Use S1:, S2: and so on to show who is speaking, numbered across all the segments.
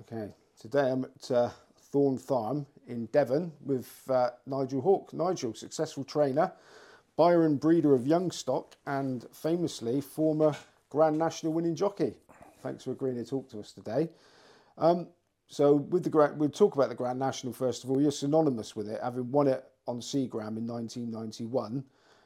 S1: Okay, today I'm at uh, Thorne Farm in Devon with uh, Nigel Hawke. Nigel, successful trainer, buyer and breeder of young stock, and famously former Grand National winning jockey. Thanks for agreeing to talk to us today. Um, so, with the we'll talk about the Grand National first of all. You're synonymous with it, having won it on Seagram in 1991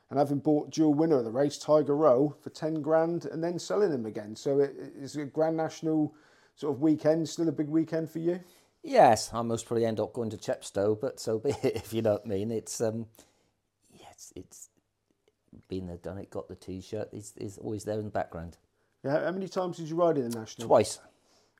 S1: and having bought dual winner of the race, Tiger Roll, for 10 grand and then selling him again. So, it, is a Grand National sort of weekend still a big weekend for you?
S2: Yes, I most probably end up going to Chepstow, but so be it, if you know what I mean. It's, um, yeah, it's, it's been there, done it, got the t shirt, it's, it's always there in the background.
S1: Yeah, how many times did you ride in the National?
S2: Twice.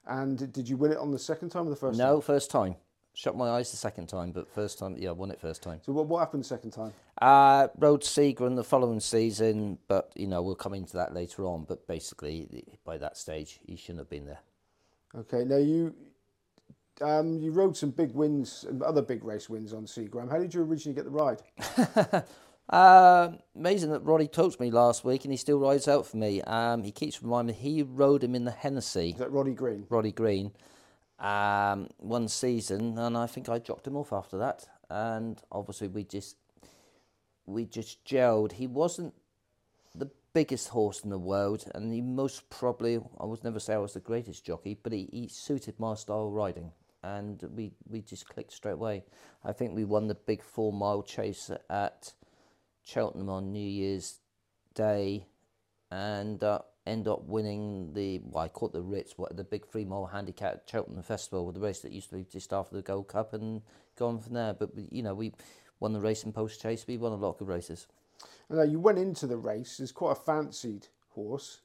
S1: And did you win it on the second time or the first
S2: no,
S1: time?
S2: No, first time. Shut my eyes the second time, but first time, yeah, I won it first time.
S1: So what, what happened the second time?
S2: Uh, rode Seagram the following season, but, you know, we'll come into that later on. But basically, by that stage, he shouldn't have been there.
S1: Okay, now you um, you rode some big wins, other big race wins on Seagram. How did you originally get the ride?
S2: uh, amazing that Roddy talked to me last week and he still rides out for me. Um, he keeps reminding me he rode him in the Hennessy.
S1: Is that Roddy Green?
S2: Roddy Green. Um, one season, and I think I dropped him off after that. And obviously, we just we just gelled. He wasn't biggest horse in the world, and he most probably I would never say I was the greatest jockey, but he, he suited my style of riding and we, we just clicked straight away. I think we won the big four mile chase at Cheltenham on New Year's Day and uh, end up winning the, well, I caught the Ritz, what, the big three mile handicap Cheltenham Festival, with the race that used to be just after the Gold Cup and gone from there. But, you know, we won the Racing Post Chase, we won a lot of good
S1: Now, you went into the race as quite a fancied horse.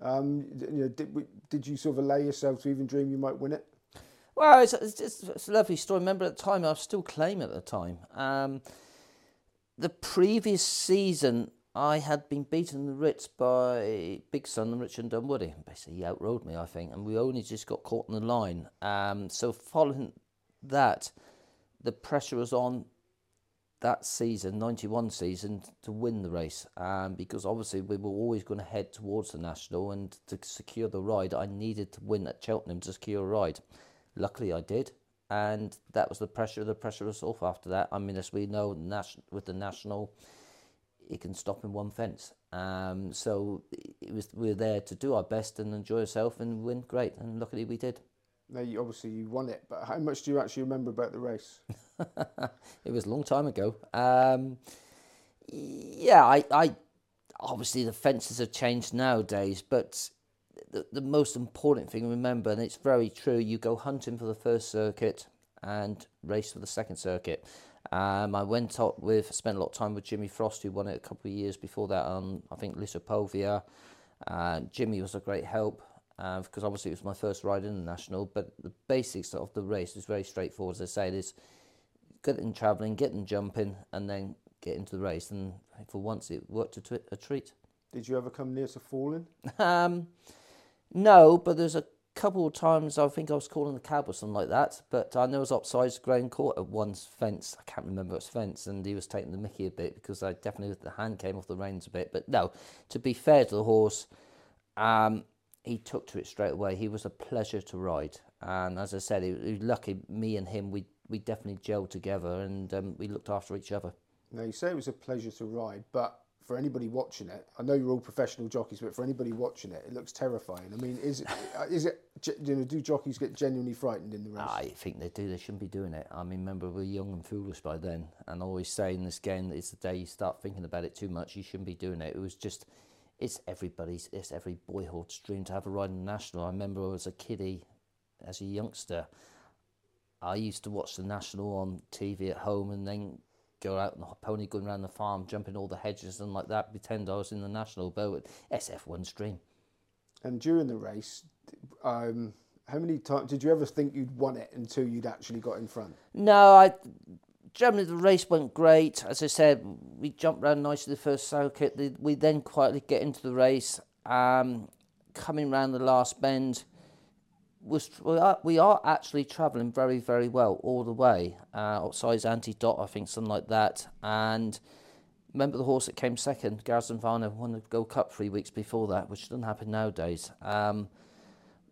S1: Um, you know, did, did you sort of allow yourself to even dream you might win it?
S2: Well, it's, it's, it's, a lovely story. Remember at the time, I was still claiming at the time. Um, the previous season, I had been beaten in the Ritz by Bigsun and Richard Dunwoody. Basically, he outrode me, I think, and we only just got caught in the line. Um, so, following that, the pressure was on that season, 91 season, to win the race. Um, because obviously, we were always going to head towards the National, and to secure the ride, I needed to win at Cheltenham to secure a ride. Luckily, I did, and that was the pressure. The pressure was off after that. I mean, as we know, with the national, it can stop in one fence. Um, so it was we were there to do our best and enjoy ourselves and win. Great, and luckily we did.
S1: Now, you, obviously, you won it, but how much do you actually remember about the race?
S2: it was a long time ago. Um, yeah, I, I obviously the fences have changed nowadays, but the, the most important thing, remember, and it's very true, you go hunting for the first circuit and race for the second circuit. Um, I went up with, spent a lot of time with Jimmy Frost, who won it a couple of years before that on, I think, Little Polveir. Uh, Jimmy was a great help uh, because obviously it was my first ride in the National, but the basics of the race is very straightforward. As I say, it is getting travelling, getting jumping, and then get into the race. And for once, it worked a, tw- a treat.
S1: Did you ever come near to falling?
S2: um, no, but there's a couple of times I think I was calling the cab or something like that. But I know I was upside Graham McCourt at one's fence. I can't remember its fence, and he was taking the Mickey a bit because I definitely the hand came off the reins a bit. But no, to be fair to the horse, um, he took to it straight away. He was a pleasure to ride, and as I said, he, he was lucky. Me and him, we we definitely gelled together, and um, we looked after each other.
S1: Now you say it was a pleasure to ride, but for anybody watching it, I know you're all professional jockeys, but for anybody watching it, it looks terrifying. I mean, is it, is it, you know, do jockeys get genuinely frightened in the race?
S2: I think they do. They shouldn't be doing it. I mean, remember, we're young and foolish by then. And I always say in this game, it's the day you start thinking about it too much, you shouldn't be doing it. It was just, it's everybody's, it's every boyhood's dream to have a ride in the National. I remember as a kiddie, as a youngster, I used to watch the National on TV at home and then go out on the pony going around the farm, jumping all the hedges and like that, pretend I was in the national boat. SF1's dream.
S1: And during the race, um, how many times did you ever think you'd won it until you'd actually got in front?
S2: No, I. Generally, the race went great. As I said, we jumped around nicely the first circuit. We then quietly get into the race. Um, coming around the last bend, was we are, we are actually travelling very very well all the way. Uh, size anti dot, I think something like that. And remember the horse that came second, Garrison Savannah, won the Gold Cup three weeks before that, which doesn't happen nowadays. Um,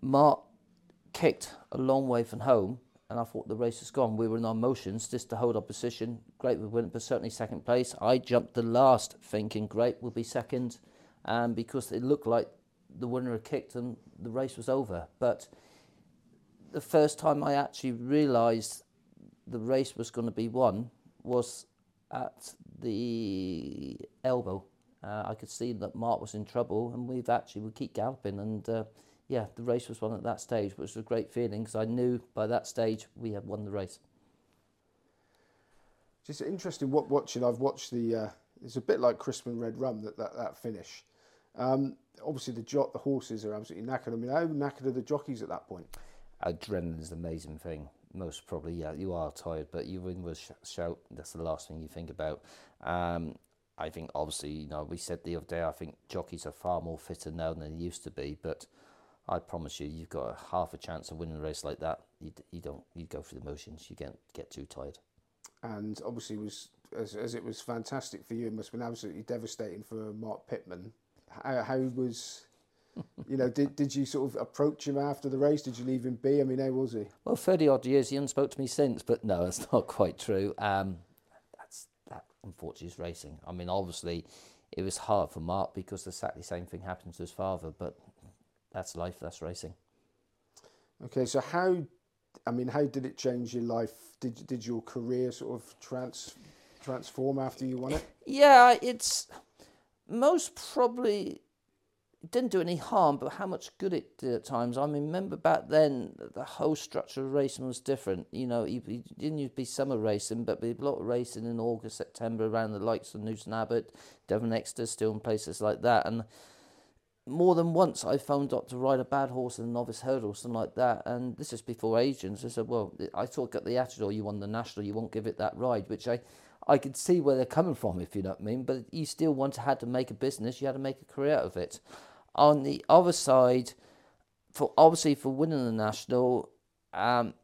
S2: Mark kicked a long way from home, and I thought the race was gone. We were in our motions just to hold our position. Great, we win, but certainly second place. I jumped the last, thinking great, we'll be second, um, because it looked like the winner had kicked and the race was over. But the first time I actually realised the race was going to be won was at the elbow. Uh, I could see that Mark was in trouble, and we've actually we keep galloping, and uh, yeah, the race was won at that stage, which was a great feeling because I knew by that stage we had won the race.
S1: Just interesting. What watching? I've watched the. Uh, it's a bit like Crisp and Red Rum that that, that finish. Um, obviously, the jo- the horses are absolutely knackered. I mean, how knackered are the jockeys at that point?
S2: Adrenaline is an amazing thing. Most probably, yeah, you are tired, but you win with sh- shout. That's the last thing you think about. Um, I think obviously, you know, we said the other day. I think jockeys are far more fitter now than they used to be, but I promise you, you've got a half a chance of winning a race like that. You, you don't you go through the motions. You get get too tired.
S1: And obviously, was as, as it was fantastic for you, it must have been absolutely devastating for Mark Pitman. How, how was, you know, did, did you sort of approach him after the race? Did you leave him be? I mean, how was he?
S2: Well, 30 odd years, he hasn't spoke to me since, but no, that's not quite true. Um, that's that, unfortunately, is racing. I mean, obviously, it was hard for Mark because the exactly same thing happened to his father, but that's life, that's racing.
S1: Okay, so how, I mean, how did it change your life? Did did your career sort of trans transform after you won it?
S2: Yeah, it's most probably it didn't do any harm, but how much good it did at times. I mean, remember back then, the whole structure of racing was different. You know, you, you didn't used to be summer racing, but be a lot of racing in August, September around the likes of Newton Abbot, Devon Exeter, still in places like that. And more than once I phoned up to ride a bad horse in a novice hurdle, something like that. And this is before agents. I said, well, I thought got the attitude, or you won the national, you won't give it that ride, which I, I could see where they're coming from, if you know what I mean. But you still want had to make a business, you had to make a career out of it. On the other side, for obviously for winning the national, um,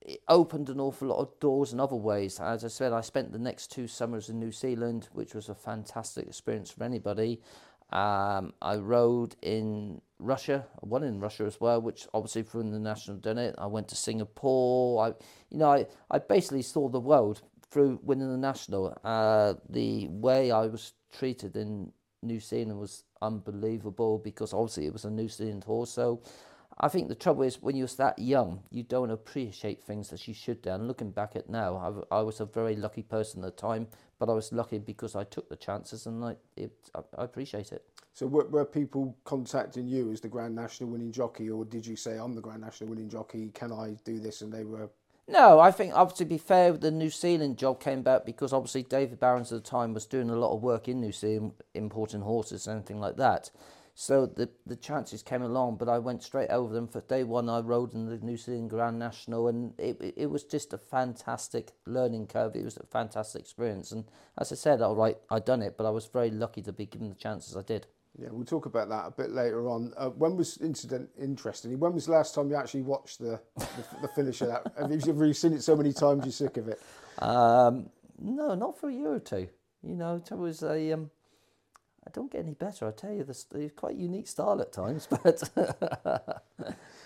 S2: it opened an awful lot of doors in other ways. As I said, I spent the next two summers in New Zealand, which was a fantastic experience for anybody. Um, I rode in Russia, won in Russia as well, which obviously from the national done it. I went to Singapore. I, you know, I, I basically saw the world through winning the national. Uh, the way I was treated in New Zealand was unbelievable because obviously it was a New Zealand horse. So I think the trouble is when you're that young, you don't appreciate things as you should do. And looking back at now, I, I was a very lucky person at the time, but I was lucky because I took the chances and I, it, I, appreciate it.
S1: So were, were people contacting you as the Grand National winning jockey, or did you say, I'm the Grand National winning jockey, can I do this? And they were
S2: no, I think obviously to be fair, the New Zealand job came about because obviously David Barons at the time was doing a lot of work in New Zealand, importing horses and anything like that. So the the chances came along, but I went straight over them for day one. I rode in the New Zealand Grand National, and it it, was just a fantastic learning curve. It was a fantastic experience, and as I said, all right, I'd done it, but I was very lucky to be given the chances I did.
S1: Yeah, we'll talk about that a bit later on. Uh, when was incident interesting? When was the last time you actually watched the the, the finish of that? Have you, have you seen it so many times you're sick of it?
S2: Um, no, not for a year or two. You know, it was a um, don't get any better. I tell you, this is quite unique style at times, but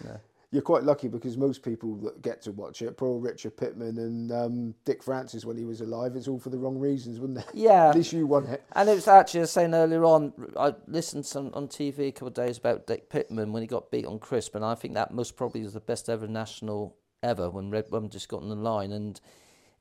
S1: no. you're quite lucky because most people that get to watch it, poor Richard Pitman and um, Dick Francis when he was alive, it's all for the wrong reasons, wouldn't it?
S2: Yeah.
S1: At least you won it.
S2: And it was actually, I was saying earlier on, I listened some on TV a couple of days about Dick Pitman when he got beat on Crisp, and I think that most probably was the best ever national ever when Red Rum just got on the line and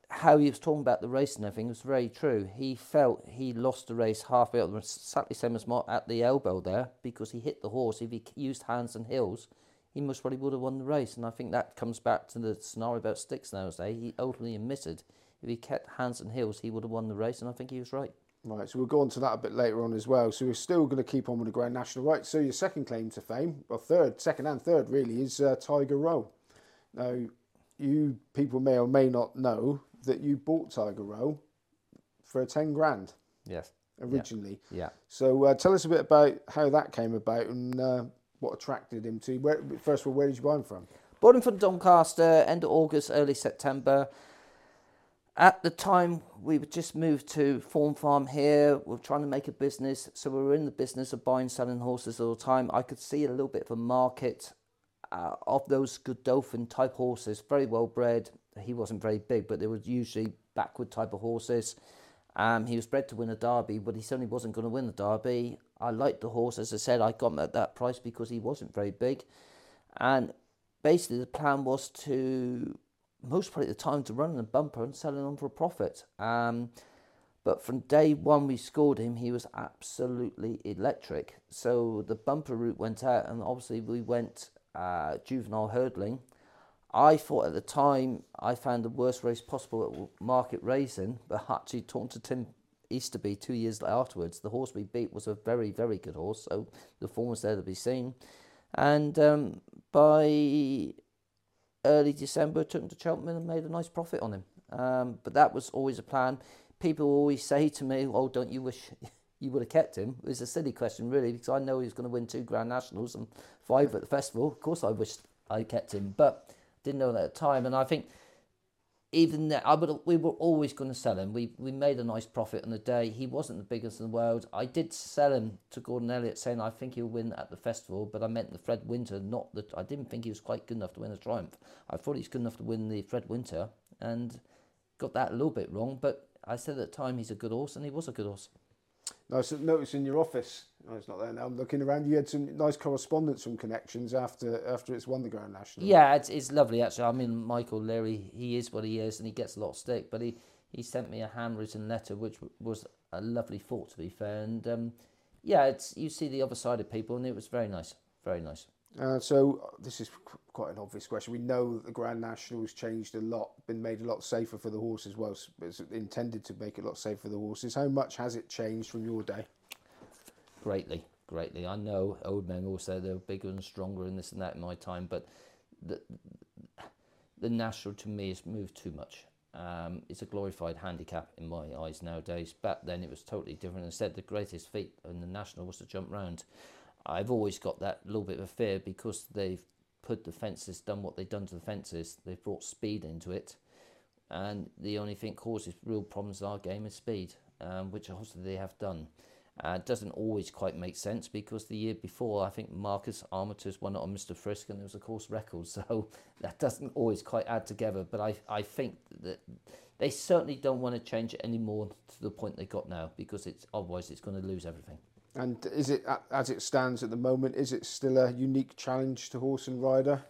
S2: how he was talking about the race and everything was very true. He felt he lost the race halfway up, exactly the same as Mark at the elbow there, because he hit the horse. If he used hands and heels, he most probably would have won the race. And I think that comes back to the scenario about Sticks nowadays. He openly admitted if he kept hands and heels, he would have won the race, and I think he was right.
S1: Right, so we'll go on to that a bit later on as well. So we're still going to keep on with the Grand National. Right, so your second claim to fame, well, third, second and third really, is uh, Tiger Roll. Now, you people may or may not know that you bought Tiger Roll for a 10 grand.
S2: Yes.
S1: Originally.
S2: Yeah. yeah.
S1: So uh, tell us a bit about how that came about and uh, what attracted him to. Where, first of all, where did you buy him from?
S2: Bought him from Doncaster, end of August, early September. At the time, we just moved to Thorne Farm here. We are trying to make a business, so we were in the business of buying, selling horses all the time. I could see a little bit of a market uh, of those Godolphin type horses, very well bred. He wasn't very big, but they were usually backward type of horses. Um, he was bred to win a derby, but he certainly wasn't going to win the derby. I liked the horse, as I said, I got him at that price because he wasn't very big. And basically, the plan was to, most probably at the time, to run in a bumper and sell him on for a profit. Um, but from day one we scored him, he was absolutely electric. So the bumper route went out, and obviously we went uh, juvenile hurdling. I thought at the time I found the worst race possible at Market Rasen, but actually talking to Tim Easterby two years afterwards, the horse we beat was a very, very good horse, so the form was there to be seen. And um, by early December, took him to Cheltenham and made a nice profit on him. Um, but that was always a plan. People always say to me, "Oh, don't you wish you would have kept him?" It's a silly question, really, because I know he was going to win two Grand Nationals and five at the festival. Of course, I wished I kept him, but didn't know that at the time. And I think even that, I would, we were always going to sell him. We we made a nice profit on the day. He wasn't the biggest in the world. I did sell him to Gordon Elliott, saying I think he'll win at the festival, but I meant the Fred Winter, not that I didn't think he was quite good enough to win the Triumph. I thought he was good enough to win the Fred Winter, and got that a little bit wrong. But I said at the time he's a good horse, and he was a good horse.
S1: Nice notice in your office. Oh, it's not there now. I'm looking around. You had some nice correspondence from connections after after it's won the Grand National.
S2: Yeah, it's, it's lovely actually. I mean, Michael O'Leary, he is what he is, and he gets a lot of stick. But he, he sent me a handwritten letter, which was a lovely thought to be fair. And um, yeah, it's you see the other side of people, and it was very nice, very nice.
S1: Uh, so this is quite an obvious question. We know the Grand National has changed a lot, been made a lot safer for the horses. Well, it's intended to make it a lot safer for the horses. How much has it changed from your day?
S2: Greatly, greatly. I know old men all say they're bigger and stronger and this and that in my time, but the the National to me has moved too much. Um, it's a glorified handicap in my eyes nowadays. Back then it was totally different. Instead, the greatest feat in the National was to jump round. I've always got that little bit of a fear because they've put the fences, done what they've done to the fences. They've brought speed into it, and the only thing causes real problems in our game is speed, um, which obviously they have done. Uh, it doesn't always quite make sense because the year before, I think Marcus Armytage won it on Mr. Frisk and there was a course record, so that doesn't always quite add together. But I, I think that they certainly don't want to change it anymore to the point they got now because it's otherwise it's going to lose everything.
S1: And is it, as it stands at the moment, is it still a unique challenge to horse and rider?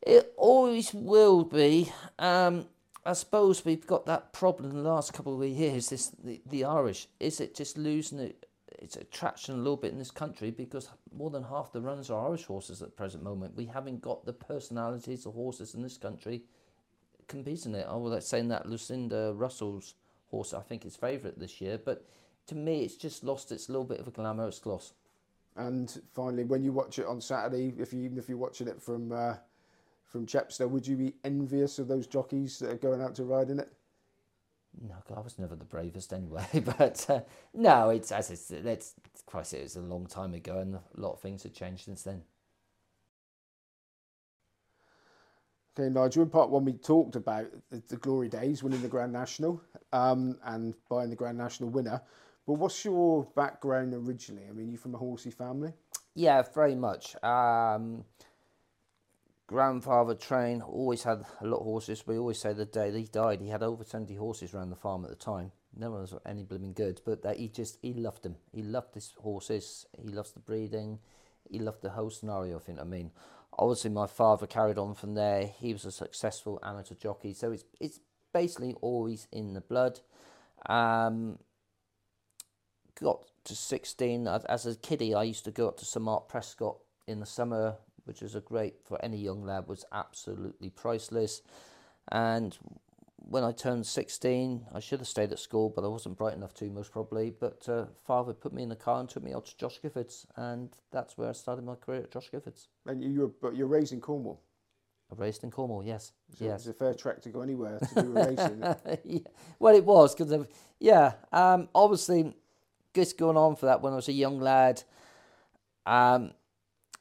S2: It always will be. Um, I suppose we've got that problem in the last couple of years. This the, the Irish is it just losing it, its attraction a little bit in this country because more than half the runners are Irish horses at the present moment. We haven't got the personalities of horses in this country competing it. I was saying that Lucinda Russell's horse I think is favourite this year, but to me, it's just lost its little bit of a glamorous gloss.
S1: And finally, when you watch it on Saturday, if you even if you're watching it from uh, from Chepstow, would you be envious of those jockeys that are going out to ride in it?
S2: No, I was never the bravest anyway. But uh, no, it's as it's let's Christ, it was a long time ago, and a lot of things have changed since then.
S1: Okay, Nigel, in part one we talked about the, the glory days, winning the Grand National um, and buying the Grand National winner. But what's your background originally? I mean, you from a horsey family?
S2: Yeah, very much. Um, grandfather trained, always had a lot of horses. We always say the day he died, he had over 70 horses around the farm at the time. Never was any blooming good, but that he just, he loved them. He loved his horses, he loves the breeding, he loved the whole scenario, I think I mean. Obviously, my father carried on from there. He was a successful amateur jockey, so it's, it's basically always in the blood. Um, got to 16, as a kiddie, I used to go up to Sir Mark Prescott in the summer, which was a great, for any young lad, was absolutely priceless. And when I turned 16, I should have stayed at school, but I wasn't bright enough to, most probably. But uh, father put me in the car and took me out to Josh Gifford's, and that's where I started my career at Josh Gifford's.
S1: And you were, but you're raised in Cornwall?
S2: I raced in Cornwall, yes.
S1: So
S2: yes.
S1: It's a fair track to go anywhere to do racing.
S2: yeah. Well, it was, because, yeah, um, obviously just going on for that when I was a young lad. Um,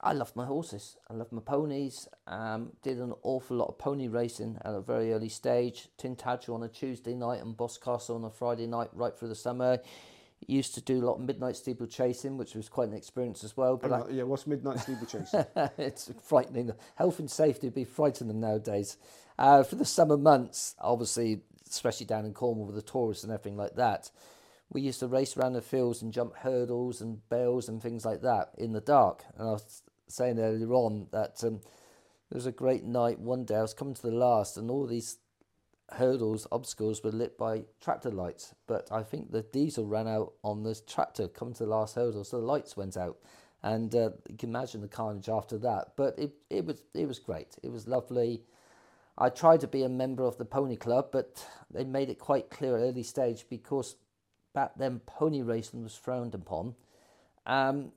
S2: I loved my horses. I loved my ponies. Um, did an awful lot of pony racing at a very early stage. Tintagel on a Tuesday night and Boscastle on a Friday night right through the summer. Used to do a lot of midnight steeplechasing, which was quite an experience as well. But
S1: on, yeah, what's midnight steeplechasing?
S2: I, it's frightening. Health and safety would be frightening nowadays. Uh, for the summer months, obviously, especially down in Cornwall with the tourists and everything like that, we used to race around the fields and jump hurdles and bales and things like that in the dark. And I was saying earlier on that um, there was a great night one day. I was coming to the last, and all these hurdles, obstacles were lit by tractor lights. But I think the diesel ran out on this tractor coming to the last hurdle, so the lights went out. And uh, you can imagine the carnage after that. But it, it was it was great. It was lovely. I tried to be a member of the pony club, but they made it quite clear at early stage because back then pony racing was frowned upon. Um,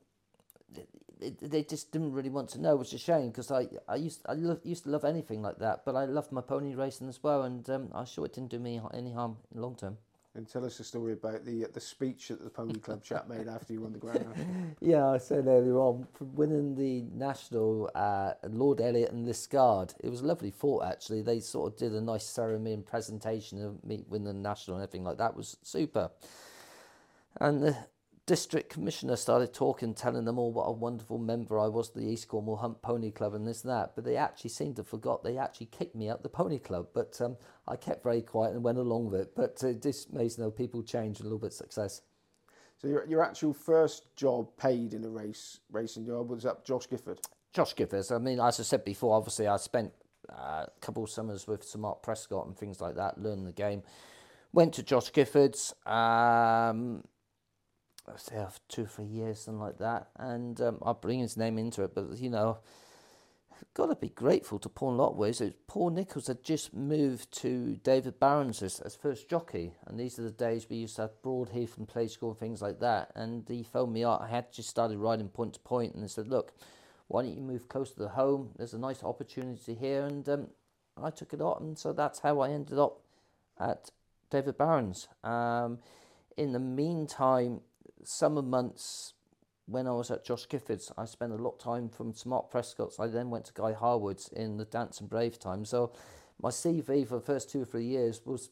S2: they just didn't really want to know, which is a shame because I, I used I lo- used to love anything like that, but I loved my pony racing as well, and um, I'm sure it didn't do me any harm in the long term.
S1: And tell us a story about the the speech that the Pony Club chap made after you won the Grand National.
S2: Yeah, I said earlier on, for winning the national, uh, Lord Elliot and Liscard, it was a lovely thought actually. They sort of did a nice ceremony and presentation of me winning the national and everything like that. It was super. And the district commissioner started talking, telling them all what a wonderful member I was the East Cornwall Hunt Pony Club and this and that. But they actually seemed to forgot they actually kicked me out the Pony Club. But um, I kept very quiet and went along with it. But uh, this makes no people change a little bit of success.
S1: So your your actual first job paid in a race racing job was up Josh Gifford.
S2: Josh Gifford. I mean, as I said before, obviously I spent uh, a couple of summers with Sir Mark Prescott and things like that, learning the game. Went to Josh Giffords. Um, There for two or three years, something like that, and um, I bring his name into it. But you know, got to be grateful to Paul Lotways. It, Paul Nicholls had just moved to David Barons' as, as first jockey, and these are the days we used to have Broadheath and Play School and things like that. And he phoned me up. I had just started riding point to point, and he said, "Look, why don't you move closer to the home? There's a nice opportunity here." And um, I took it up, and so that's how I ended up at David Barons'. Um, in the meantime, summer months when I was at Josh Gifford's, I spent a lot of time from Sir Mark Prescott's. I then went to Guy Harwood's in the Dancing Brave time. So my CV for the first two or three years was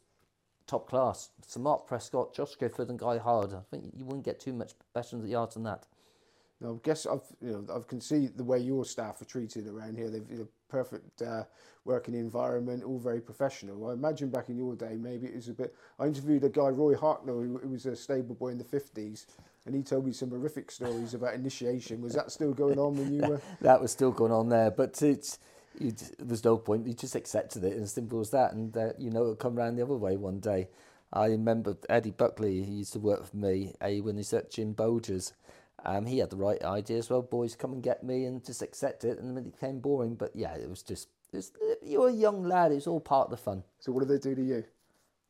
S2: top class. Sir Mark Prescott, Josh Gifford, and Guy Harwood. I think you wouldn't get too much better in the yards than that.
S1: Now, I guess I've you know I can see the way your staff are treated around here. They've a perfect uh, working environment, all very professional. I imagine back in your day, maybe it was a bit. I interviewed a guy, Roy Hartnell, who, who was a stable boy in the fifties, and he told me some horrific stories about initiation. Was that still going on when you were?
S2: that was still going on there, but it's. You, there's no point. You just accepted it, as simple as that, and uh, you know it'll come round the other way one day. I remember Eddie Buckley. He used to work for me uh, when he's at Jim Bolger's. Um, he had the right idea as well. Boys, come and get me, and just accept it. And then it became boring. But yeah, it was just it was, you're a young lad. It's all part of the fun.
S1: So what did they do to you?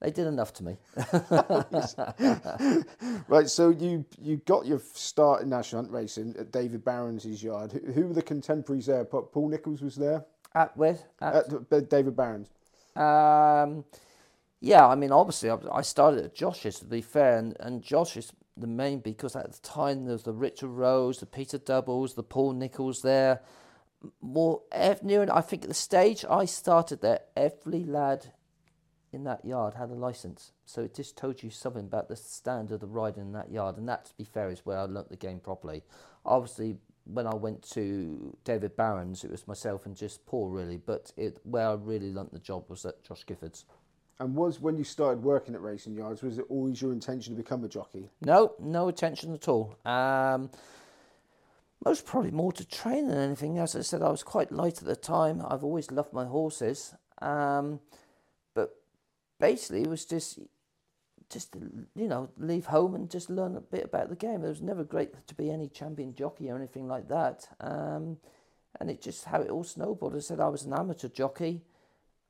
S2: They did enough to me.
S1: right, so you you got your start in national hunt racing at David Barons' yard. Who, who were the contemporaries there? Paul Nicholls was there
S2: At where? At,
S1: at David Barons'.
S2: Um, yeah, I mean, obviously, I, started at Josh's to be fair, and, and Josh is the main because at the time there was the Richard Rowe, the Peter Doubles, the Paul Nicholls there. More near, I think at the stage I started there, every lad in that yard had a license, so it just told you something about the standard of riding in that yard, and that, to be fair, is where I learnt the game properly. Obviously, when I went to David Barons', it was myself and just Paul really, but it where I really learnt the job was at Josh Gifford's.
S1: And was when you started working at racing yards, was it always your intention to become a jockey?
S2: No, no attention at all. Um, most probably more to train than anything. As I said, I was quite light at the time. I've always loved my horses, um, but basically it was just, just you know, leave home and just learn a bit about the game. It was never great to be any champion jockey or anything like that. Um, and it just how it all snowballed. I said I was an amateur jockey.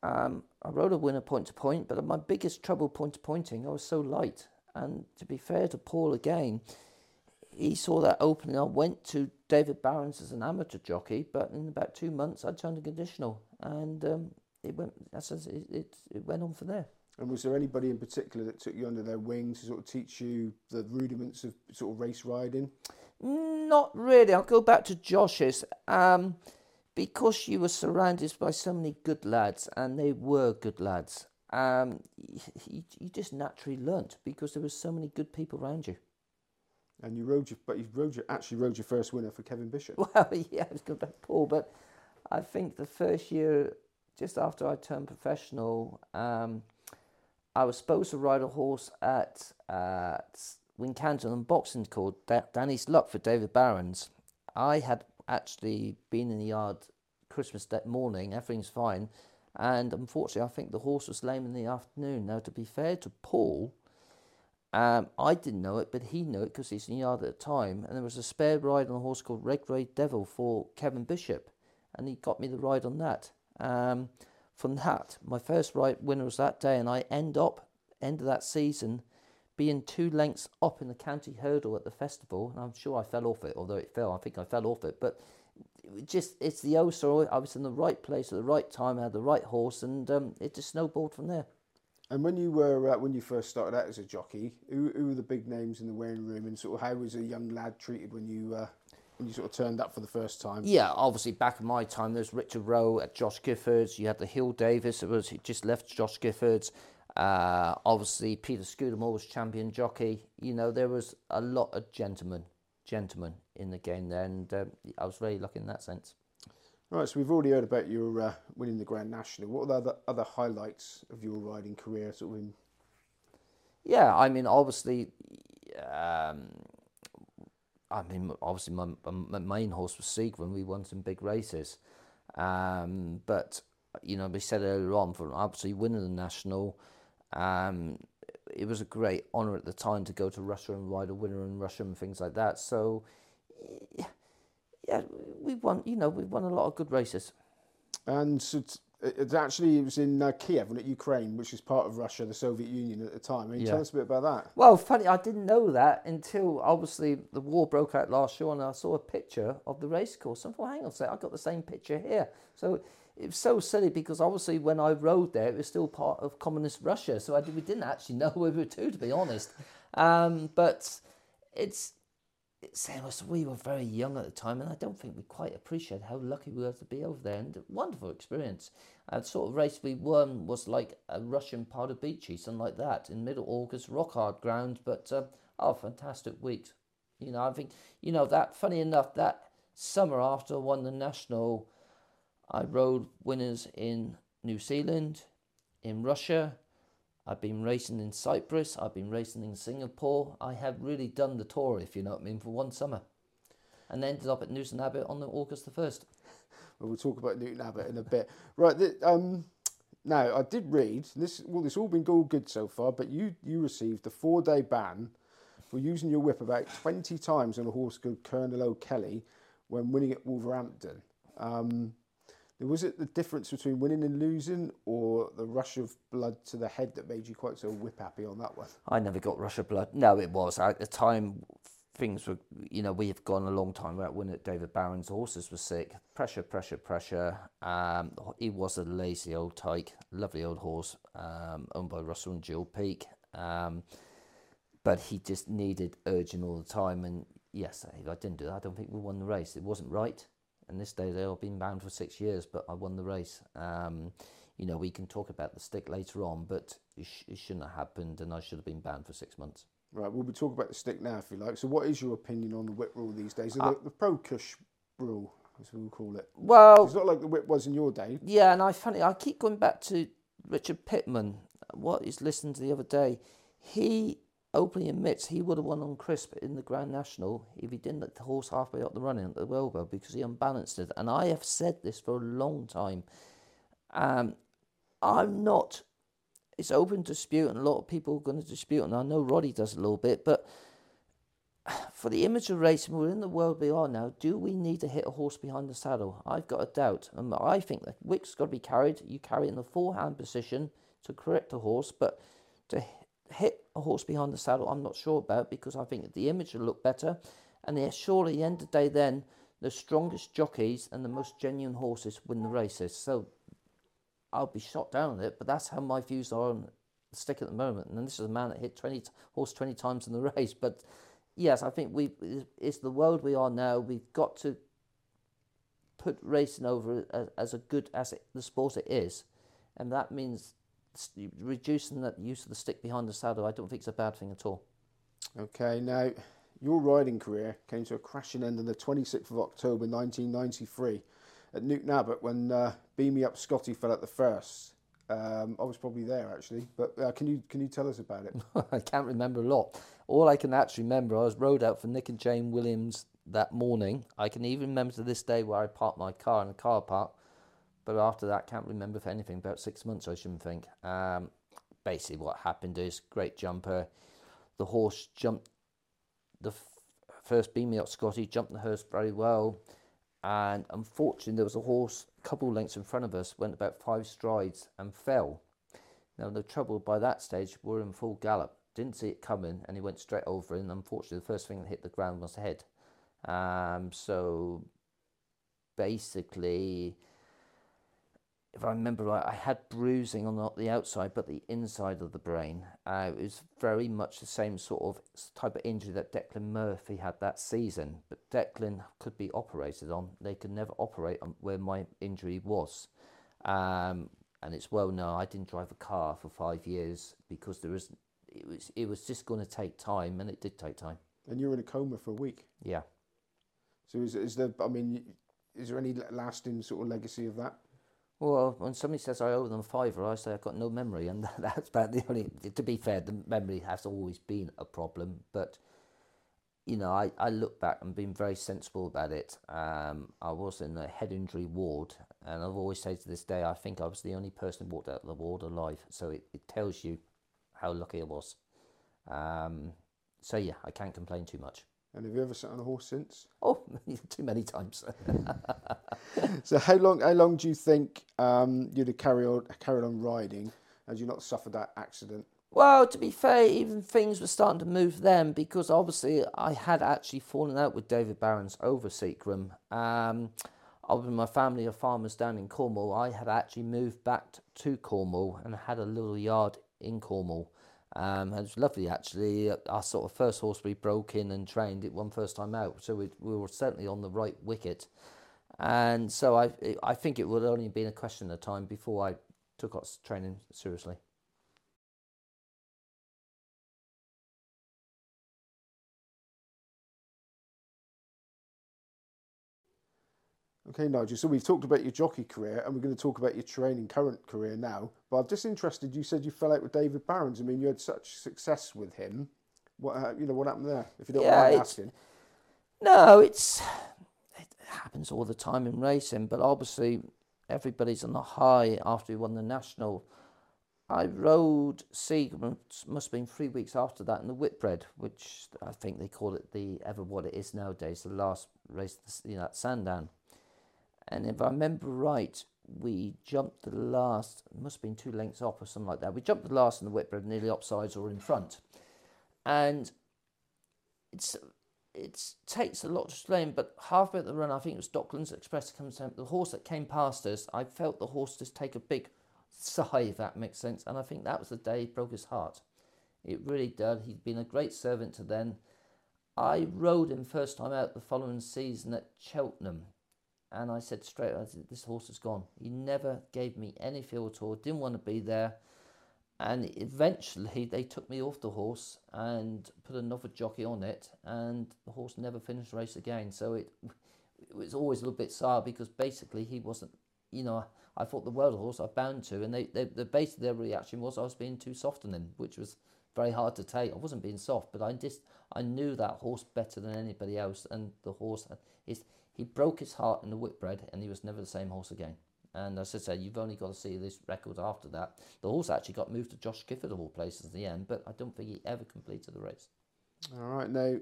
S2: Um, I rode a winner point to point, but my biggest trouble point to pointing, I was so light. And to be fair to Paul again, he saw that opening. I went to David Barons' as an amateur jockey, but in about two months I turned a conditional, and um, it went. As it, it it went on from there.
S1: And was there anybody in particular that took you under their wing to sort of teach you the rudiments of sort of race riding?
S2: Not really. I'll go back to Josh's. Um, because you were surrounded by so many good lads, and they were good lads, um, you, you just naturally learnt because there were so many good people around you.
S1: And you rode your, but you rode your, actually rode your first winner for Kevin Bishop.
S2: Well, yeah, it was good Paul, but I think the first year, just after I turned professional, um, I was supposed to ride a horse at at Wincanton on boxing called da- Danny's Luck for David Barons. I had actually been in the yard Christmas Day morning, everything's fine, and unfortunately, I think the horse was lame in the afternoon. Now, to be fair to Paul, um, I didn't know it, but he knew it because he's in the yard at the time. And there was a spare ride on a horse called Red Grey Devil for Kevin Bishop, and he got me the ride on that. Um, from that, my first ride winner was that day, and I end up end of that season being two lengths up in the county hurdle at the festival. And I'm sure I fell off it, although it fell. I think I fell off it, but it just it's the old story. I was in the right place at the right time, I had the right horse, and um, it just snowballed from there.
S1: And when you were uh, when you first started out as a jockey, who, who were the big names in the weighing room, and sort of how was a young lad treated when you uh, when you sort of turned up for the first time?
S2: Yeah, obviously back in my time, there's Richard Rowe at Josh Gifford's. You had the Hywel Davies, it was he just left Josh Gifford's. Uh, obviously Peter Scudamore was champion jockey. You know, there was a lot of gentlemen, gentlemen in the game there, and uh, I was very lucky in that sense.
S1: Right, so we've already heard about your uh, winning the Grand National. What are the other, other highlights of your riding career? Sort of in...
S2: Yeah, I mean, obviously, um, I mean, obviously, my, my main horse was Seagram. We won some big races, um, but you know, we said earlier on, for obviously winning the national, um, it was a great honour at the time to go to Russia and ride a winner in Russia and things like that. So, yeah we won. You know, we won a lot of good races.
S1: And so it's, it's actually it was in uh, Kiev, wasn't Ukraine, which is part of Russia, the Soviet Union at the time. Can you yeah. tell us a bit about that?
S2: Well, funny, I didn't know that until obviously the war broke out last year, and I saw a picture of the race course. And I thought, hang on a second, I got the same picture here. So it was so silly because obviously when I rode there, it was still part of communist Russia. So I, we didn't actually know where we were to, to be honest. Um, but it's saying us we were very young at the time, and I don't think we quite appreciate how lucky we were to be over there. And wonderful experience. And sort of race we won was like a Russian Pardubice, something like that, in middle August, rock hard ground, but uh, oh, fantastic weeks. You know, I think you know that. Funny enough, that summer after I won the national, I rode winners in New Zealand, in Russia, I've been racing in Cyprus, I've been racing in Singapore. I have really done the tour, if you know what I mean, for one summer. And ended up at Newton Abbot on the August the 1st.
S1: Well, we'll talk about Newton Abbot in a bit. Right, the, um, now I did read, this well, it's all been all good so far, but you, you received a four day ban for using your whip about 20 times on a horse called Colonel O'Kelly when winning at Wolverhampton. Um, was it the difference between winning and losing, or the rush of blood to the head that made you quite so whip happy on that one?
S2: I never got rush of blood. No, it was at the time. Things were, you know, we have gone a long time without winning David Barons'. Horses were sick. Pressure, pressure, pressure. Um, he was a lazy old tyke, lovely old horse, um, owned by Russell and Jill Peak. Um, but he just needed urging all the time. And yes, I didn't do that, I don't think we won the race. It wasn't right and this day they've been bound for six years, but I won the race. Um, you know, we can talk about the stick later on, but it, sh- it, shouldn't have happened, and I should have been banned for six months.
S1: Right, we'll be talking about the stick now, if you like. So, what is your opinion on the whip rule these days? Uh, the, the pro cush rule, as we'll call it.
S2: Well,
S1: it's not like the whip was in your day.
S2: Yeah, and I funny, I keep going back to Richard Pitman. What he's listened to the other day, he openly admits he would have won on crisp in the Grand National if he didn't let the horse halfway up the running at the elbow because he unbalanced it. And I have said this for a long time. Um, I'm not. It's open dispute, and a lot of people are going to dispute, and I know Roddy does a little bit, but for the image of racing, we're in the world we are now. Do we need to hit a horse behind the saddle? I've got a doubt. And I think the whip's got to be carried. You carry in the forehand position to correct the horse, but to hit a horse behind the saddle, I'm not sure about because I think the image will look better. And yeah, surely, at the end of the day, then the strongest jockeys and the most genuine horses win the races. So I'll be shot down on it, but that's how my views are on the stick at the moment. And this is a man that hit 20 horse 20 times in the race. But yes, I think we it's the world we are now. We've got to put racing over as, as a good as it, the sport it is, and that means reducing that use of the stick behind the saddle, I don't think it's a bad thing at all.
S1: Okay, now your riding career came to a crashing end on the 26th of October 1993 at Newton Abbot when uh, Beam Me Up Scotty fell at the first. Um, I was probably there actually, but uh, can you can you tell us about it?
S2: I can't remember a lot. All I can actually remember, I was rode out for Nick and Jane Williams that morning. I can even remember to this day where I parked my car in a car park. But after that, can't remember for anything. About six months, I shouldn't think. Um, basically, what happened is great jumper. The horse jumped the f- first beam up Scotty, jumped the hearse very well. And unfortunately, there was a horse a couple lengths in front of us, went about five strides and fell. Now, the trouble by that stage, we're in full gallop. Didn't see it coming, and he went straight over. And unfortunately, the first thing that hit the ground was the head. Um, so basically, if I remember right, I had bruising on not the outside but the inside of the brain. Uh, it was very much the same sort of type of injury that Declan Murphy had that season. But Declan could be operated on. They could never operate on where my injury was. Um, and it's well known I didn't drive a car for five years because there was it was it was just going to take time, and it did take time.
S1: And you were in a coma for a week.
S2: Yeah.
S1: So is, is there? I mean, is there any lasting sort of legacy of that?
S2: Well, when somebody says I owe them a fiver, I say I've got no memory, and that's about the only. To be fair, the memory has always been a problem, but you know, I, I look back and been very sensible about it. Um, I was in a head injury ward, and I've always said to this day, I think I was the only person who walked out of the ward alive. So it, it tells you how lucky I was. Um, so yeah, I can't complain too much.
S1: And have you ever sat on a horse since?
S2: Oh, too many times.
S1: so how long? How long do you think um, you'd have carried on carried on riding had you not suffered that accident?
S2: Well, to be fair, even things were starting to move then because obviously I had actually fallen out with David Barons over Seagram. Um, with my family of farmers down in Cornwall, I had actually moved back to Cornwall and had a little yard in Cornwall. Um, it was lovely actually. Our sort of first horse we broke in and trained it one first time out, so we, we were certainly on the right wicket. And so I I think it would only been a question of time before I took training seriously.
S1: Okay, Nigel. So we've talked about your jockey career, and we're going to talk about your training current career now. But I'm just interested. You said you fell out with David Barons. I mean, you had such success with him. What uh, you know? What happened there? If you don't yeah, mind asking.
S2: No, it's it happens all the time in racing. But obviously, everybody's on the high after he won the national. I rode Seagram, must have been three weeks after that, in the Whitbread, which I think they call it the ever what it is nowadays, the last race, you know, at Sandown. And if I remember right, we jumped the last, must have been two lengths off or something like that. We jumped the last in the Whitbread, nearly upsides or in front. And it's it takes a lot to explain, but halfway at the run, I think it was Docklands Express comes the horse that came past us, I felt the horse just take a big sigh, if that makes sense. And I think that was the day he broke his heart. It really did. He'd been a great servant to then. I rode him first time out the following season at Cheltenham and I said straight, I said, this horse is gone. He never gave me any feel at all, didn't want to be there. And eventually they took me off the horse and put another jockey on it, and the horse never finished the race again. So it, it was always a little bit sour because basically he wasn't, you know, I thought the world horse I bound to, and they, they, the basically their reaction was I was being too soft on him, which was very hard to take. I wasn't being soft, but I just I knew that horse better than anybody else, and the horse is he broke his heart in the Whitbread and he was never the same horse again. And as I said, you've only got to see this record after that. The horse actually got moved to Josh Gifford of all places at the end, but I don't think he ever completed the race.
S1: All right. Now,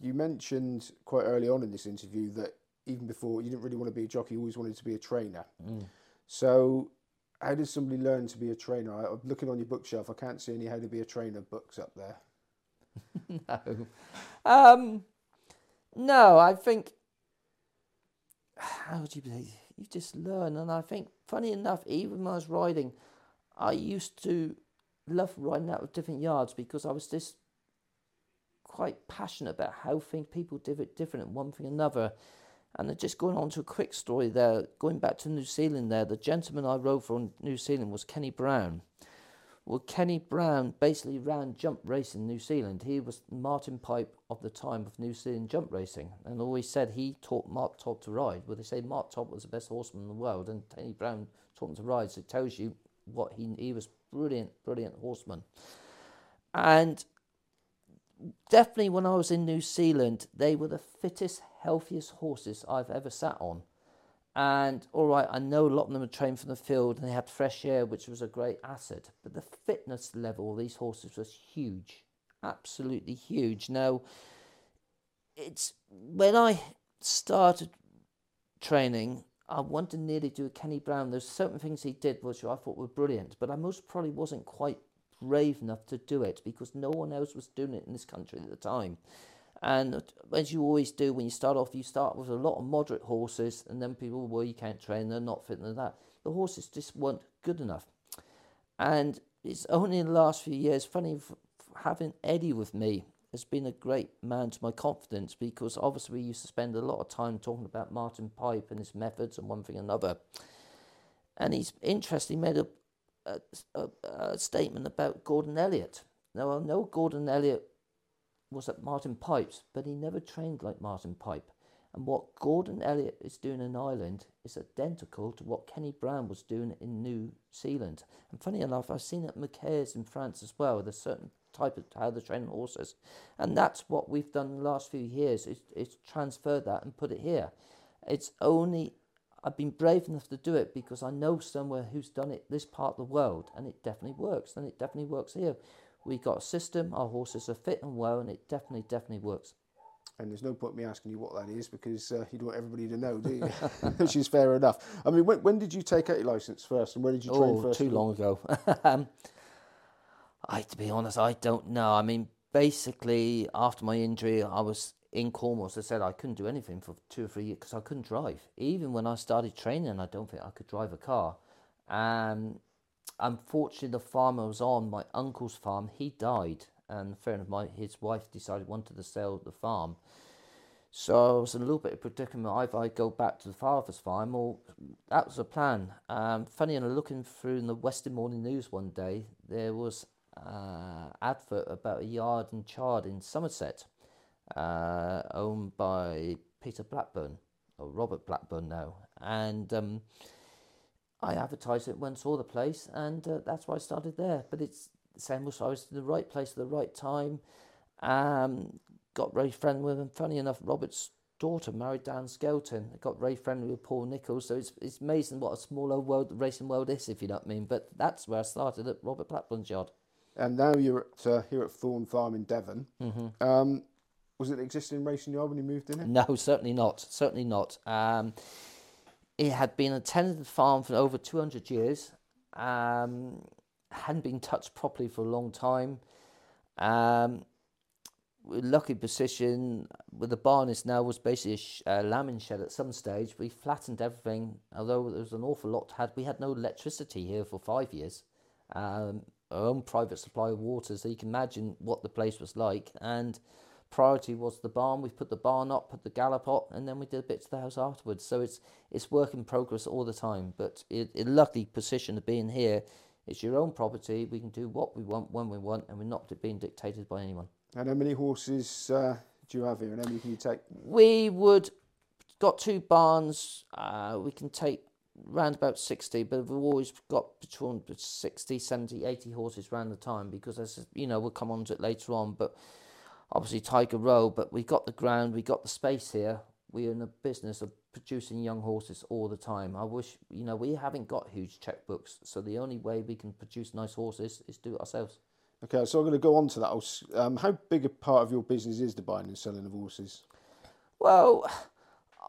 S1: you mentioned quite early on in this interview that even before you didn't really want to be a jockey, you always wanted to be a trainer. Mm. So, how does somebody learn to be a trainer? I, am looking on your bookshelf. I can't see any how to be a trainer books up there.
S2: no. Um, no, I think how would you? You just learn, and I think, funny enough, even when I was riding, I used to love riding out of different yards because I was just quite passionate about how things people did it different and one thing another. And just going on to a quick story there, going back to New Zealand there, the gentleman I rode for in New Zealand was Kenny Brown. Well, Kenny Brown basically ran jump racing in New Zealand. He was Martin Pipe of the time of New Zealand jump racing, and always said he taught Mark Todd to ride. Well, they say Mark Todd was the best horseman in the world, and Kenny Brown taught him to ride. So it tells you what he he was brilliant, brilliant horseman. And definitely when I was in New Zealand, they were the fittest, healthiest horses I've ever sat on. And all right, I know a lot of them are trained from the field and they had fresh air, which was a great asset. But the fitness level of these horses was huge, absolutely huge. Now, it's when I started training, I wanted to nearly do a Kenny Brown. There's certain things he did which I thought were brilliant, but I most probably wasn't quite brave enough to do it because no one else was doing it in this country at the time. And as you always do when you start off, you start with a lot of moderate horses, and then people, well, you can't train, they're not fit and that. The horses just weren't good enough. And it's only in the last few years, funny, having Eddie with me has been a great man to my confidence because obviously we used to spend a lot of time talking about Martin Pipe and his methods and one thing and another. And he's interesting, made a, a, a, a statement about Gordon Elliott. Now, I know Gordon Elliott was at Martin Pipe's, but he never trained like Martin Pipe. And what Gordon Elliott is doing in Ireland is identical to what Kenny Brown was doing in New Zealand. And funny enough, I've seen it at McCare's in France as well. with a certain type of how they train horses. And that's what we've done the last few years is, is transfer that and put it here. It's only I've been brave enough to do it because I know somewhere who's done it this part of the world and it definitely works and it definitely works here. We got a system, our horses are fit and well, and it definitely, definitely works.
S1: And there's no point me asking you what that is because uh, you don't want everybody to know, do you? Which is fair enough. I mean, when, when did you take out your license first, and where did you train
S2: oh,
S1: first?
S2: too long ago. um, I, to be honest, I don't know. I mean, basically, after my injury, I was in Cornwall. As I said, I couldn't do anything for two or three years because I couldn't drive. Even when I started training, I don't think I could drive a car. Um, unfortunately, the farm I was on, my uncle's farm, he died, and fair enough, my his wife decided wanted to sell the farm. So I was in a little bit of predicament. Either I go back to the father's farm, or that was a plan. Um, funny enough, looking through the Western Morning News one day, there was uh, advert about a yard in Chard in Somerset, uh, owned by Peter Blackburn or Robert Blackburn now, and um, I advertised it, went saw the place, and uh, that's why I started there. But it's the same as I was in the right place at the right time. Um, got very friendly with him. Funny enough, Robert's daughter married Dan Skelton. got very friendly with Paul Nicholls, So it's, it's amazing what a smaller world, racing world is, if you know what I mean. But that's where I started at Robert Blackburn's yard.
S1: And now you're at, uh, here at Thorne Farm in Devon. Mm-hmm. Um, was it an existing racing yard when you moved in? It?
S2: No, certainly not. Certainly not. Um, it had been a tenanted farm for over 200 years. Um, hadn't been touched properly for a long time. Um, lucky position with the barn is now was basically a, sh- lambing shed at some stage. We flattened everything, although there was an awful lot had. We had no electricity here for five years. Um, our own private supply of water, so you can imagine what the place was like. And priority was the barn. We put the barn up, put the gallop up, and then we did a bit to the house afterwards. So it's it's work in progress all the time. But it, it lucky position of being here, it's your own property. We can do what we want when we want, and we're not being dictated by anyone.
S1: And how many horses uh, do you have here, and how many can you take?
S2: We would got two barns. Uh, we can take round about 60 but we've always got between 60 70 80 horses round the time because as you know we'll come on to it later on but obviously Tiger Roll, but we got the ground, we got the space here. We're in the business of producing young horses all the time. I wish, you know, we haven't got huge checkbooks, so the only way we can produce nice horses is do it ourselves.
S1: Okay, so I'm going to go on to that. Um, how big a part of your business is the buying and selling of horses?
S2: Well,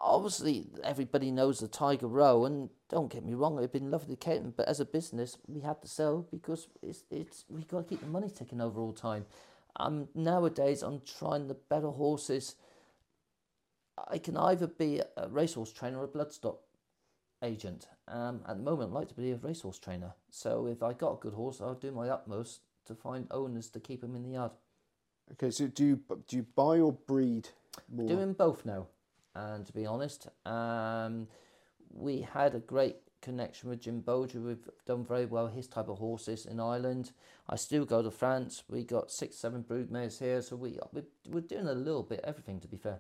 S2: obviously everybody knows the Tiger Roll, and don't get me wrong, it'd been lovely to cater, but as a business, we had to sell because it's it's we got to keep the money ticking over all the time. Um, nowadays, I'm trying the better horses. I can either be a racehorse trainer or a bloodstock agent. Um, at the moment, I'd like to be a racehorse trainer. So if I got a good horse, I'll do my utmost to find owners to keep them in the yard.
S1: Okay, so do you do you buy or breed
S2: more? Doing both now, and to be honest, um, we had a great connection with Jim Bolger. We've done very well his type of horses in Ireland. I still go to France. We got six, seven broodmares here, so we we're doing a little bit everything to be fair.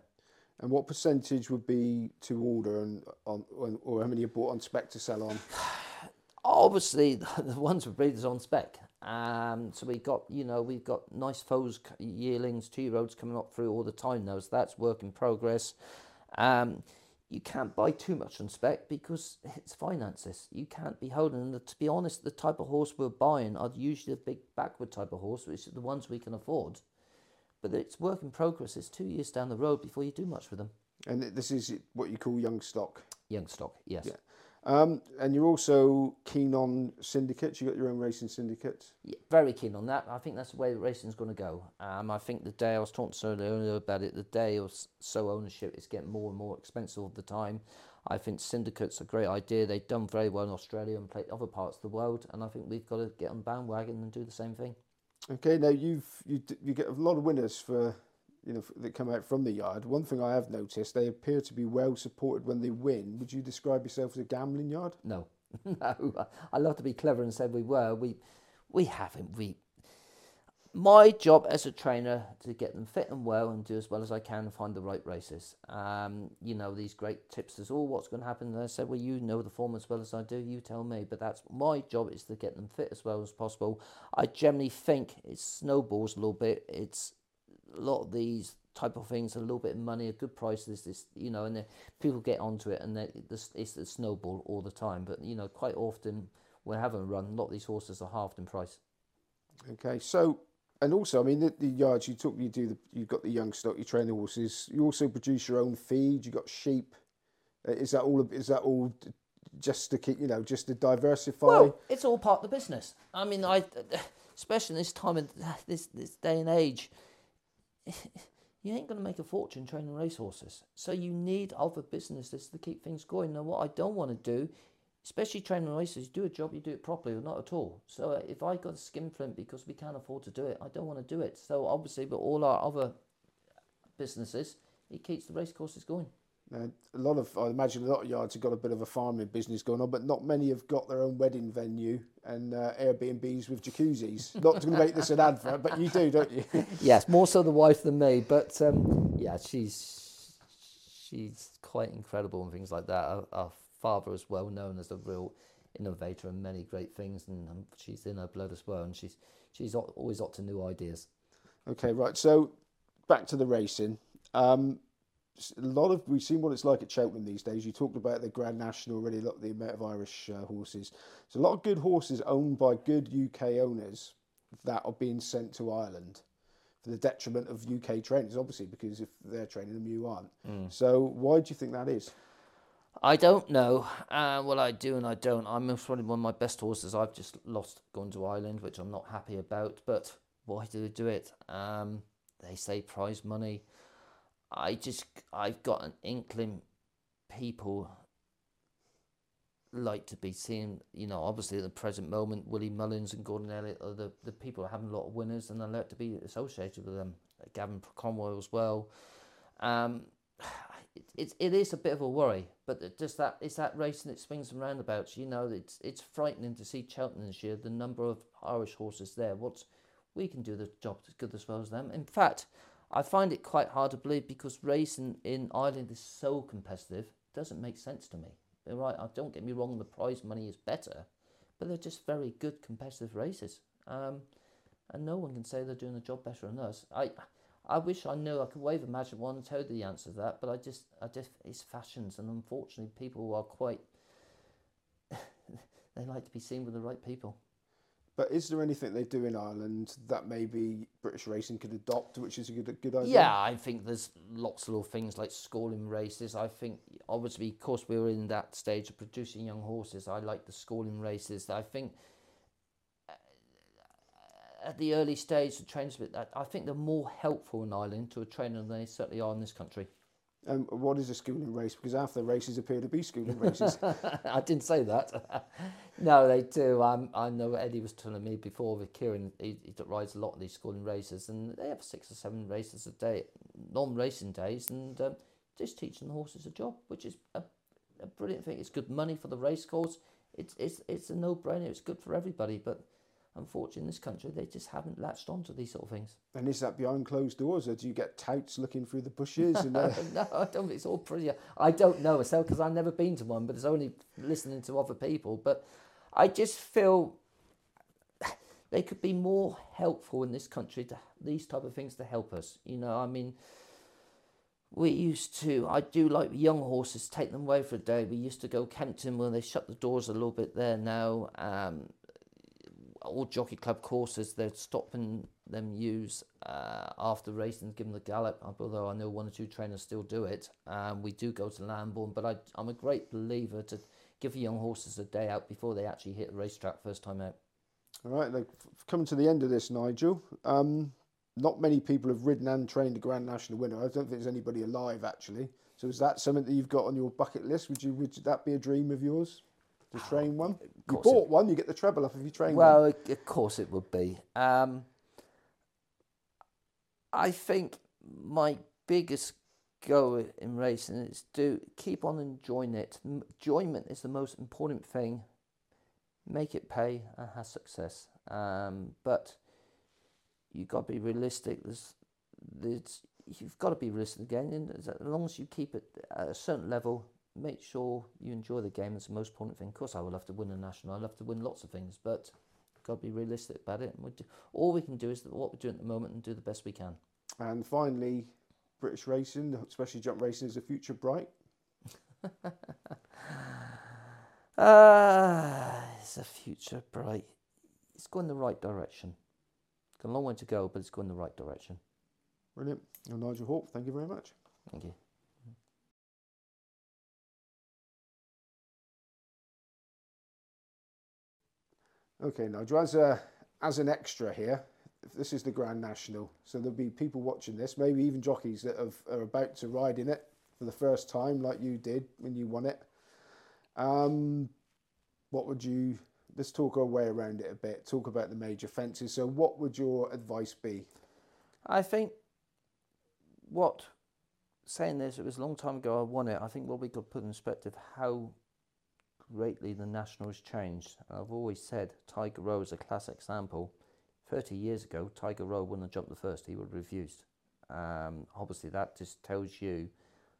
S1: And what percentage would be to order and on, or how many you bought on spec to sell on?
S2: Obviously, the ones with breeders on spec. Um, so we got, you know, we've got nice foals, yearlings, two year olds coming up through all the time now. So that's work in progress. Um, you can't buy too much on spec because it's finances. You can't be holding. And to be honest, the type of horse we're buying are usually the big backward type of horse, which are the ones we can afford. But it's work in progress. It's two years down the road before you do much with them.
S1: And this is what you call young stock.
S2: Young stock, yes.
S1: Yeah. Um, and you're also keen on syndicates. You got your own racing syndicates.
S2: Yeah, very keen on that. I think that's the way racing's going to go. Um, I think the day I was talking to earlier about it, the day of so ownership is getting more and more expensive all the time. I think syndicates are a great idea. They've done very well in Australia and played other parts of the world, and I think we've got to get on bandwagon and do the same thing.
S1: Okay, now you've you you get a lot of winners for you know that come out from the yard. One thing I have noticed, they appear to be well supported when they win. Would you describe yourself as a gambling yard?
S2: No, no. I love to be clever and said we were. We we haven't. We my job as a trainer to get them fit and well and do as well as I can and find the right races. Um, you know, these great tips as all what's going to happen. And I said, well, you know the form as well as I do. You tell me. But that's my job is to get them fit as well as possible. I generally think it snowballs a little bit. It's a lot of these type of things, a little bit of money, a good price. This, this, you know, and people get onto it, and then it's a snowball all the time. But you know, quite often when having a run, a lot of these horses are halved in price.
S1: Okay, so and also, I mean, the, the yards you took, you do the, you've got the young stock, you train the horses. You also produce your own feed. you've got sheep. Uh, is that all? Is that all? Just to keep, you know, just to diversify.
S2: Well, it's all part of the business. I mean, I, especially in this time of this this day and age, you ain't going to make a fortune training racehorses. So you need other businesses to keep things going. Now, what I don't want to do especially training races, do a job, you do it properly or not at all. So uh, if I got a skinflint because we can't afford to do it, I don't want to do it. So obviously, but all our other businesses, it keeps the race courses going.
S1: Uh, a lot of, I imagine, a lot of yards have got a bit of a farming business going on, but not many have got their own wedding venue and uh, Airbnbs with jacuzzis. not to make this an advert, but you do, don't you?
S2: yes, more so the wife than me, but um, yeah, she's she's quite incredible and things like that. Our, our father is well known as a real innovator and many great things, and um, she's in her blood as well, and she's she's always up to new ideas.
S1: Okay, right. So back to the racing. Um, a lot of we've seen what it's like at Cheltenham these days. You talked about the Grand National already. A lot of the amount of Irish uh, horses. There's a lot of good horses owned by good UK owners that are being sent to Ireland for the detriment of UK trainers, obviously, because if they're training them, you aren't. Mm. So why do you think that is?
S2: I don't know uh, what I do and I don't. I'm probably one of my best horses. I've just lost going to Ireland, which I'm not happy about. But why do they do it? Um, they say prize money. I just I've got an inkling people like to be seen. You know, obviously at the present moment, Willie Mullins and Gordon Elliott are the, the people having a lot of winners, and I like to be associated with them. Gavin Conroy as well. Um, it, it, it is a bit of a worry, but just that it's that racing that swings and roundabouts. You know, it's it's frightening to see Cheltenham this year. The number of Irish horses there. What's we can do the job as good as well as them. In fact, I find it quite hard to believe because racing in Ireland is so competitive. It doesn't make sense to me. Right. Don't get me wrong. The prize money is better, but they're just very good competitive races. Um, and no one can say they're doing the job better than us. I I wish I knew I could wave a magic wand and tell you the answer to that, but I just, I just, it's fashions, and unfortunately, people are quite. they like to be seen with the right people.
S1: But is there anything they do in Ireland that maybe British racing could adopt, which is a good, good idea?
S2: Yeah, I think there's lots of little things like schooling races. I think, obviously, of course, we were in that stage of producing young horses. I like the schooling races. I think uh, at the early stage, the trainers, I think they're more helpful in Ireland to a trainer than they certainly are in this country.
S1: Um, what is a schooling race? Because half the races appear to be schooling races.
S2: I didn't say that. no, they do. Um, I know Eddie was telling me before with Kieran, he, he rides a lot of these schooling races, and they have six or seven races a day, non-racing days, and um, just teaching the horses a job, which is a, a brilliant thing. It's good money for the racecourse. It's it's it's a no brainer. It's good for everybody. But unfortunately, in this country, they just haven't latched onto these sort of things.
S1: And is that behind closed doors, or do you get touts looking through the bushes? And, uh...
S2: no, I don't. think It's all pretty. I don't know myself because I've never been to one, but it's only listening to other people. But I just feel they could be more helpful in this country to these type of things to help us. You know, I mean, we used to. I do like young horses, take them away for a day. We used to go Kempton where they shut the doors a little bit there now. Um, all jockey club courses they're stopping them use uh, after racing, give them the gallop. Although I know one or two trainers still do it. Um, we do go to Lambourn, but I, I'm a great believer to give young horses a day out before they actually hit the racetrack first time out.
S1: All right, like, coming to the end of this, Nigel. Um, not many people have ridden and trained a Grand National winner. I don't think there's anybody alive actually. So is that something that you've got on your bucket list? Would you would that be a dream of yours to train one? You bought it, one, you get the treble up if you train
S2: well,
S1: one.
S2: Well, of course it would be. Um, I think my biggest goal in racing is to keep on enjoying it. Enjoyment is the most important thing. Make it pay and have success. Um, but you've got to be realistic. There's, there's, you've got to be realistic again. And as long as you keep it at a certain level, make sure you enjoy the game. That's the most important thing. Of course, I would love to win a national. I love to win lots of things, but got to be realistic about it. And do, all we can do is what we're doing at the moment and do the best we can.
S1: And finally, British racing, especially jump racing, is the future bright?
S2: uh, is the future bright? It's going the right direction. Got a long way to go, but it's going the right direction.
S1: Brilliant. Well, Nigel Hawke, thank you very much.
S2: Thank you.
S1: Okay, Nigel, as, a, as an extra here, this is the Grand National, so there'll be people watching this, maybe even jockeys that have, are about to ride in it for the first time, like you did when you won it. Um, what would you let's talk our way around it a bit. Talk about the major fences. So, what would your advice be?
S2: I think what saying this, it was a long time ago I won it. I think what we could put in perspective how greatly the national has changed. I've always said Tiger Roll is a classic example. 30 years ago, Tiger Roll wouldn't have jumped the first, he would have refused. Um, obviously, that just tells you,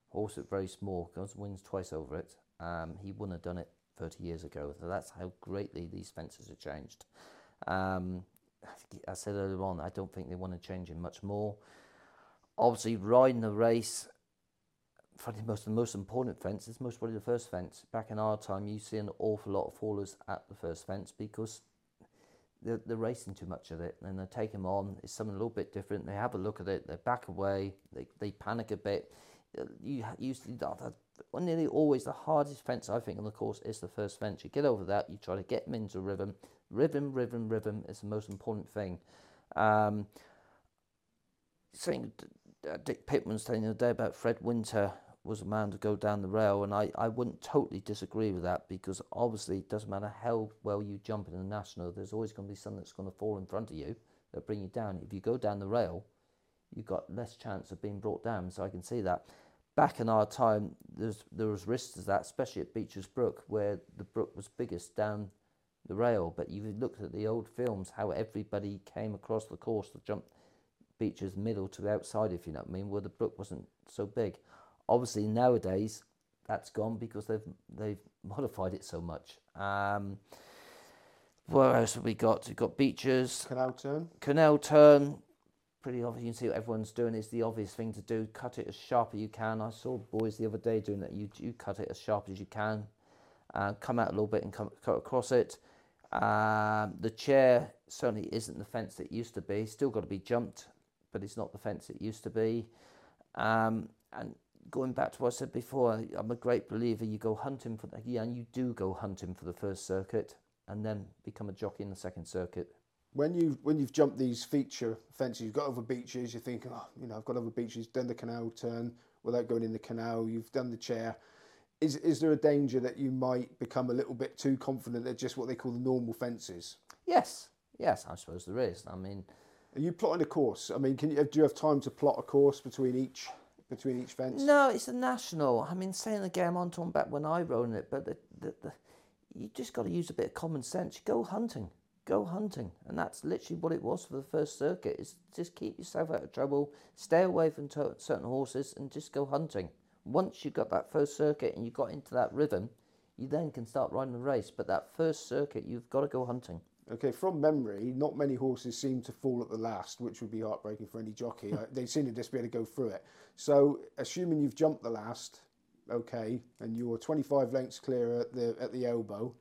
S2: horse at very small, goes wins twice over it. Um, he wouldn't have done it 30 years ago. So that's how greatly these fences have changed. Um, I said earlier on, I don't think they want to change it much more. Obviously, riding the race, probably most the most important fence is most probably the first fence. Back in our time, you see an awful lot of fallers at the first fence because they're, they're racing too much of it and they take them on. It's something a little bit different. They have a look at it, they back away, they, they panic a bit. You usually nearly always the hardest fence I think on the course is the first fence. You get over that, you try to get them into rhythm. Rhythm, rhythm, rhythm is the most important thing. Um, saying uh, Uh, Dick Pitman was telling the other day about Fred Winter was a man to go down the rail, and I, I wouldn't totally disagree with that because obviously it doesn't matter how well you jump in the national, there's always going to be something that's going to fall in front of you that bring you down. If you go down the rail, you've got less chance of being brought down. So I can see that back in our time, there's, there was risks to that, especially at Becher's Brook, where the brook was biggest down the rail. But you looked at the old films, how everybody came across the course to jump Becher's middle to the outside, if you know what I mean, where the brook wasn't so big. Obviously, nowadays, that's gone because they've they've modified it so much. Um, what else have we got? We've got Becher's.
S1: Canal Turn.
S2: Canal Turn pretty obvious. You can see what everyone's doing is the obvious thing to do. Cut it as sharp as you can. I saw boys the other day doing that. You, you cut it as sharp as you can. Uh, come out a little bit and come, cut across it. Um, the chair certainly isn't the fence it used to be. Still got to be jumped, but it's not the fence it used to be. Um, and going back to what I said before, I'm a great believer. You go hunting for the, yeah, and you do go hunting for the first circuit, and then become a jockey in the second circuit
S1: when you when you've jumped these feature fences, you've got over Becher's. You think, oh, you know, I've got over Becher's. Done the canal turn without going in the canal. You've done the chair. Is is there a danger that you might become a little bit too confident at just what they call the normal fences?
S2: Yes, yes, I suppose there is. I mean,
S1: are you plotting a course? I mean, can you do you have time to plot a course between each? between each fence?
S2: No, it's a national. I mean, saying again, I'm on talking back when I rode it, but the, the, the, you just got to use a bit of common sense. Go hunting, go hunting, and that's literally what it was for the first circuit. Is just keep yourself out of trouble, stay away from to- certain horses, and just go hunting. Once you've got that first circuit and you got into that rhythm, you then can start riding the race. But that first circuit, you've got to go hunting.
S1: Okay, from memory, not many horses seem to fall at the last, which would be heartbreaking for any jockey. They seem to just be able to go through it. So, assuming you've jumped the last, okay, and you're 25 lengths clear at the at the elbow,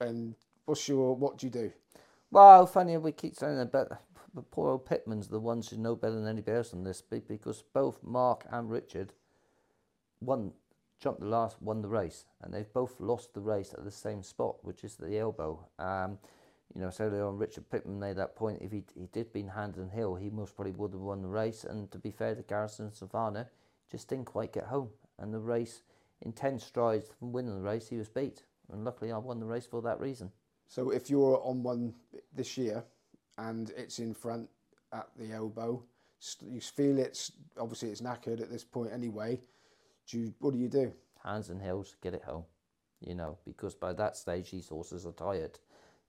S1: and what's your what do you do?
S2: Well, funny we keep saying that, but poor old Pitman's the ones who know better than anybody else on this, because both Mark and Richard won, jumped the last, won the race, and they've both lost the race at the same spot, which is the elbow. Um, you know, so on, Richard Pitman made that point. If he he did been hand and Hill, he most probably would have won the race. And to be fair to Garrison Savannah, just didn't quite get home. And the race, in ten strides from winning the race, he was beat. And luckily, I won the race for that reason.
S1: So, if you're on one this year, and it's in front at the elbow, you feel it's obviously it's knackered at this point anyway. Do you, what do you do?
S2: hands and heels, get it home. You know, because by that stage these horses are tired.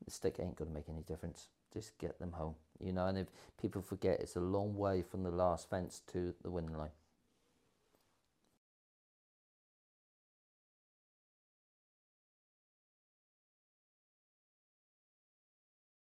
S2: The stick ain't going to make any difference. Just get them home. You know, and if people forget, it's a long way from the last fence to the winning line.